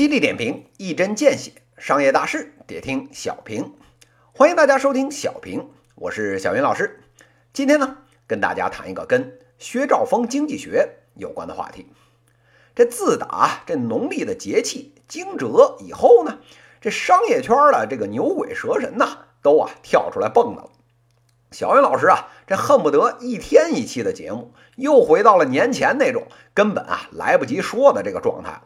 犀利点评，一针见血，商业大事得听小平。欢迎大家收听小平，我是小云老师。今天呢，跟大家谈一个跟薛兆丰经济学有关的话题。这自打这农历的节气惊蛰以后呢，这商业圈的这个牛鬼蛇神呐，都啊跳出来蹦跶了。小云老师啊，这恨不得一天一期的节目，又回到了年前那种根本啊来不及说的这个状态了。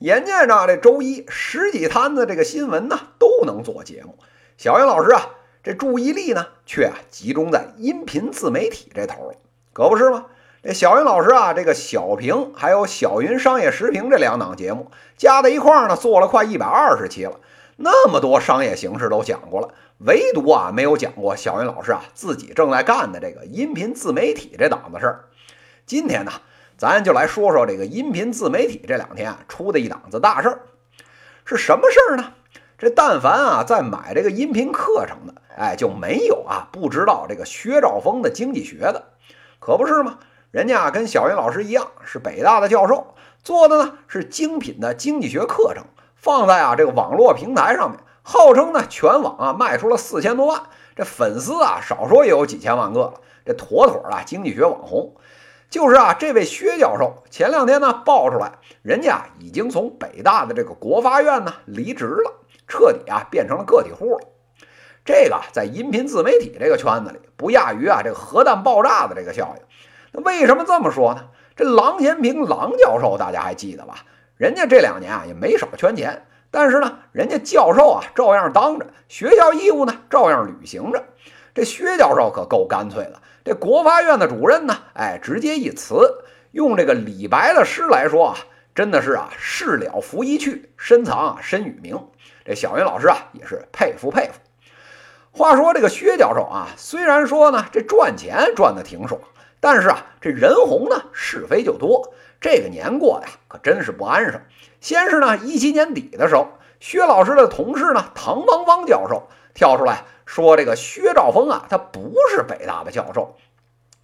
眼见着这周一十几摊子这个新闻呢都能做节目，小云老师啊，这注意力呢却啊集中在音频自媒体这头了，可不是吗？这小云老师啊，这个小平还有小云商业时评这两档节目加在一块儿呢，做了快一百二十期了，那么多商业形式都讲过了。唯独啊，没有讲过小云老师啊自己正在干的这个音频自媒体这档子事儿。今天呢，咱就来说说这个音频自媒体这两天啊出的一档子大事儿，是什么事儿呢？这但凡啊在买这个音频课程的，哎，就没有啊不知道这个薛兆丰的经济学的，可不是吗？人家啊跟小云老师一样，是北大的教授，做的呢是精品的经济学课程，放在啊这个网络平台上面。号称呢，全网啊卖出了四千多万，这粉丝啊少说也有几千万个了，这妥妥的经济学网红。就是啊，这位薛教授前两天呢爆出来，人家已经从北大的这个国发院呢离职了，彻底啊变成了个体户了。这个在音频自媒体这个圈子里，不亚于啊这个核弹爆炸的这个效应。那为什么这么说呢？这郎咸平郎教授大家还记得吧？人家这两年啊也没少圈钱。但是呢，人家教授啊照样当着，学校义务呢照样履行着。这薛教授可够干脆的，这国发院的主任呢，哎，直接一辞。用这个李白的诗来说啊，真的是啊，事了拂衣去，深藏啊身与名。这小云老师啊，也是佩服佩服。话说这个薛教授啊，虽然说呢这赚钱赚的挺爽，但是啊这人红呢是非就多。这个年过的呀，可真是不安生。先是呢，一七年底的时候，薛老师的同事呢，唐邦邦教授跳出来说：“这个薛兆丰啊，他不是北大的教授，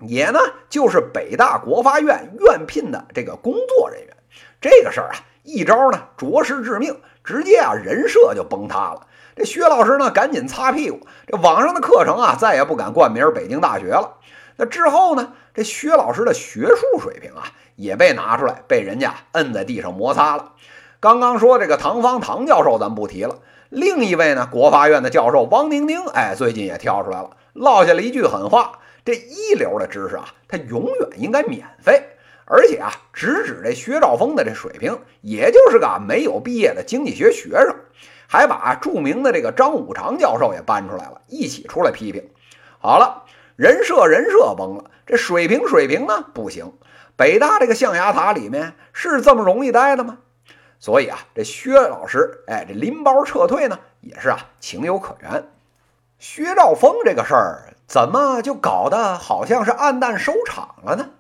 也呢就是北大国发院院聘的这个工作人员。”这个事儿啊，一招呢着实致命，直接啊人设就崩塌了。这薛老师呢，赶紧擦屁股，这网上的课程啊，再也不敢冠名北京大学了。那之后呢，这薛老师的学术水平啊，也被拿出来被人家摁在地上摩擦了。刚刚说这个唐方唐教授，咱不提了。另一位呢，国发院的教授汪宁宁，哎，最近也跳出来了，落下了一句狠话：这一流的知识啊，它永远应该免费。而且啊，直指这薛兆丰的这水平，也就是个没有毕业的经济学学生。还把著名的这个张五常教授也搬出来了，一起出来批评。好了，人设人设崩了，这水平水平呢不行。北大这个象牙塔里面是这么容易待的吗？所以啊，这薛老师，哎，这拎包撤退呢，也是啊，情有可原。薛兆丰这个事儿，怎么就搞得好像是暗淡收场了呢？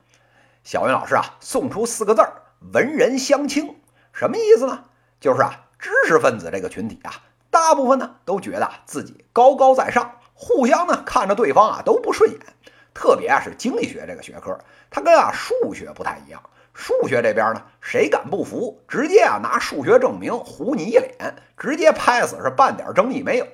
小云老师啊，送出四个字儿：文人相轻。什么意思呢？就是啊，知识分子这个群体啊，大部分呢都觉得自己高高在上，互相呢看着对方啊都不顺眼。特别啊是经济学这个学科，它跟啊数学不太一样。数学这边呢，谁敢不服，直接啊拿数学证明糊你一脸，直接拍死是半点争议没有。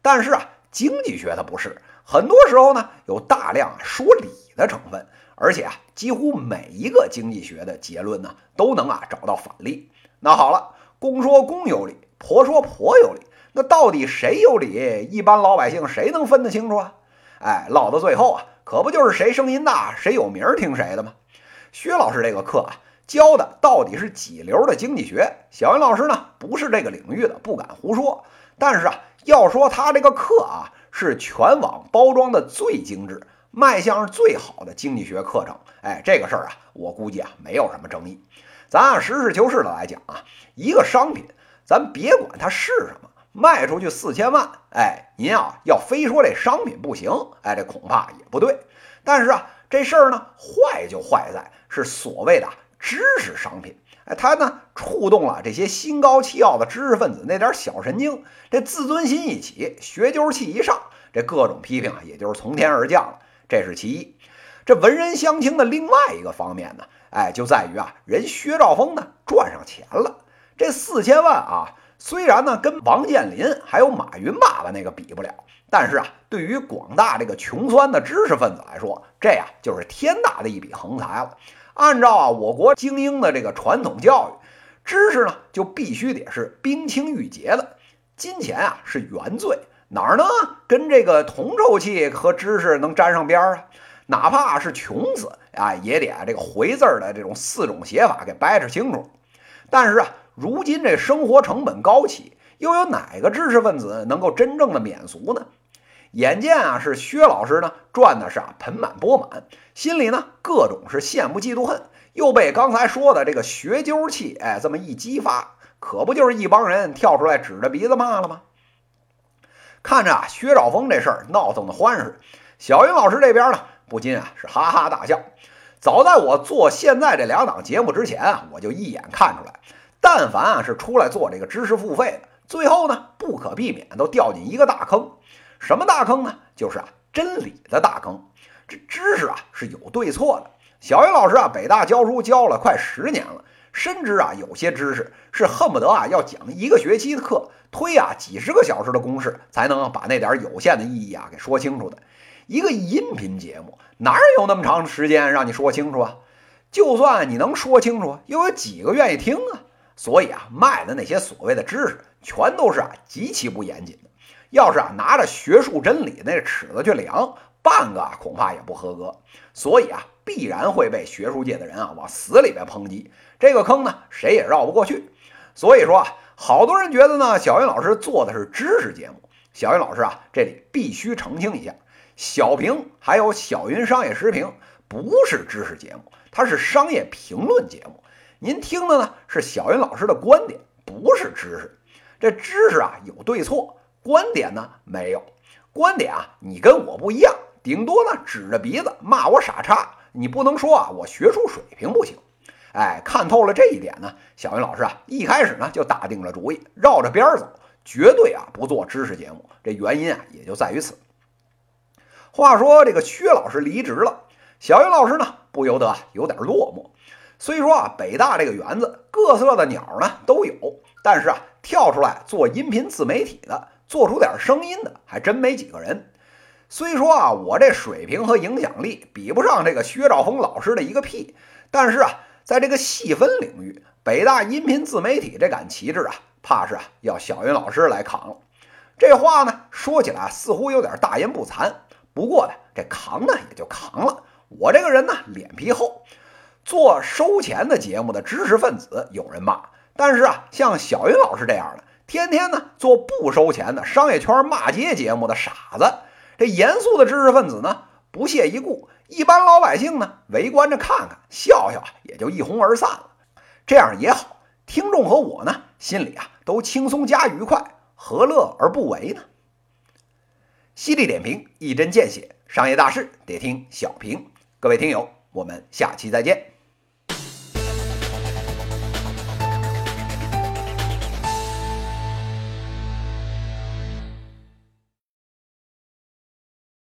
但是啊，经济学它不是，很多时候呢有大量说理的成分，而且啊几乎每一个经济学的结论呢都能啊找到反例。那好了，公说公有理，婆说婆有理，那到底谁有理？一般老百姓谁能分得清楚啊？哎，唠到最后啊，可不就是谁声音大，谁有名儿听谁的吗？薛老师这个课啊，教的到底是几流的经济学？小云老师呢，不是这个领域的，不敢胡说。但是啊，要说他这个课啊，是全网包装的最精致，卖相最好的经济学课程。哎，这个事儿啊，我估计啊，没有什么争议。咱啊实事求是的来讲啊，一个商品，咱别管它是什么，卖出去四千万，哎，您啊要非说这商品不行，哎，这恐怕也不对。但是啊。这事儿呢，坏就坏在是所谓的知识商品，哎，它呢触动了这些心高气傲的知识分子那点小神经，这自尊心一起，学究气一上，这各种批评啊，也就是从天而降了。这是其一。这文人相轻的另外一个方面呢，哎，就在于啊，人薛兆丰呢赚上钱了。这四千万啊，虽然呢跟王健林还有马云爸爸那个比不了，但是啊，对于广大这个穷酸的知识分子来说，这呀就是天大的一笔横财了。按照啊我国精英的这个传统教育，知识呢就必须得是冰清玉洁的，金钱啊是原罪，哪儿呢跟这个铜臭气和知识能沾上边儿啊？哪怕是穷死啊，也得啊这个回字儿的这种四种写法给掰扯清楚。但是啊，如今这生活成本高企，又有哪个知识分子能够真正的免俗呢？眼见啊是薛老师呢赚的是啊盆满钵满，心里呢各种是羡慕嫉妒恨，又被刚才说的这个学究气哎这么一激发，可不就是一帮人跳出来指着鼻子骂了吗？看着啊薛兆丰这事儿闹腾的欢实，小云老师这边呢不禁啊是哈哈大笑。早在我做现在这两档节目之前啊，我就一眼看出来，但凡啊是出来做这个知识付费的，最后呢不可避免都掉进一个大坑。什么大坑呢？就是啊真理的大坑。这知识啊是有对错的。小云老师啊，北大教书教了快十年了，深知啊有些知识是恨不得啊要讲一个学期的课，推啊几十个小时的公式，才能把那点有限的意义啊给说清楚的。一个音频节目哪有那么长时间让你说清楚啊？就算你能说清楚，又有几个愿意听啊？所以啊，卖的那些所谓的知识，全都是啊极其不严谨的。要是啊拿着学术真理那尺子去量，半个啊恐怕也不合格。所以啊，必然会被学术界的人啊往死里边抨击。这个坑呢，谁也绕不过去。所以说啊，好多人觉得呢，小云老师做的是知识节目。小云老师啊，这里必须澄清一下。小平还有小云商业时评不是知识节目，它是商业评论节目。您听的呢是小云老师的观点，不是知识。这知识啊有对错，观点呢没有。观点啊你跟我不一样，顶多呢指着鼻子骂我傻叉。你不能说啊我学术水平不行。哎，看透了这一点呢，小云老师啊一开始呢就打定了主意，绕着边儿走，绝对啊不做知识节目。这原因啊也就在于此。话说这个薛老师离职了，小云老师呢不由得有点落寞。虽说啊，北大这个园子各色的鸟呢都有，但是啊，跳出来做音频自媒体的，做出点声音的，还真没几个人。虽说啊，我这水平和影响力比不上这个薛兆丰老师的一个屁，但是啊，在这个细分领域，北大音频自媒体这杆旗帜啊，怕是啊要小云老师来扛了。这话呢，说起来似乎有点大言不惭。不过呢，这扛呢也就扛了。我这个人呢，脸皮厚。做收钱的节目的知识分子有人骂，但是啊，像小云老师这样的，天天呢做不收钱的商业圈骂街节目的傻子，这严肃的知识分子呢不屑一顾，一般老百姓呢围观着看看笑笑，也就一哄而散了。这样也好，听众和我呢心里啊都轻松加愉快，何乐而不为呢？犀利点评，一针见血，商业大事得听小平。各位听友，我们下期再见。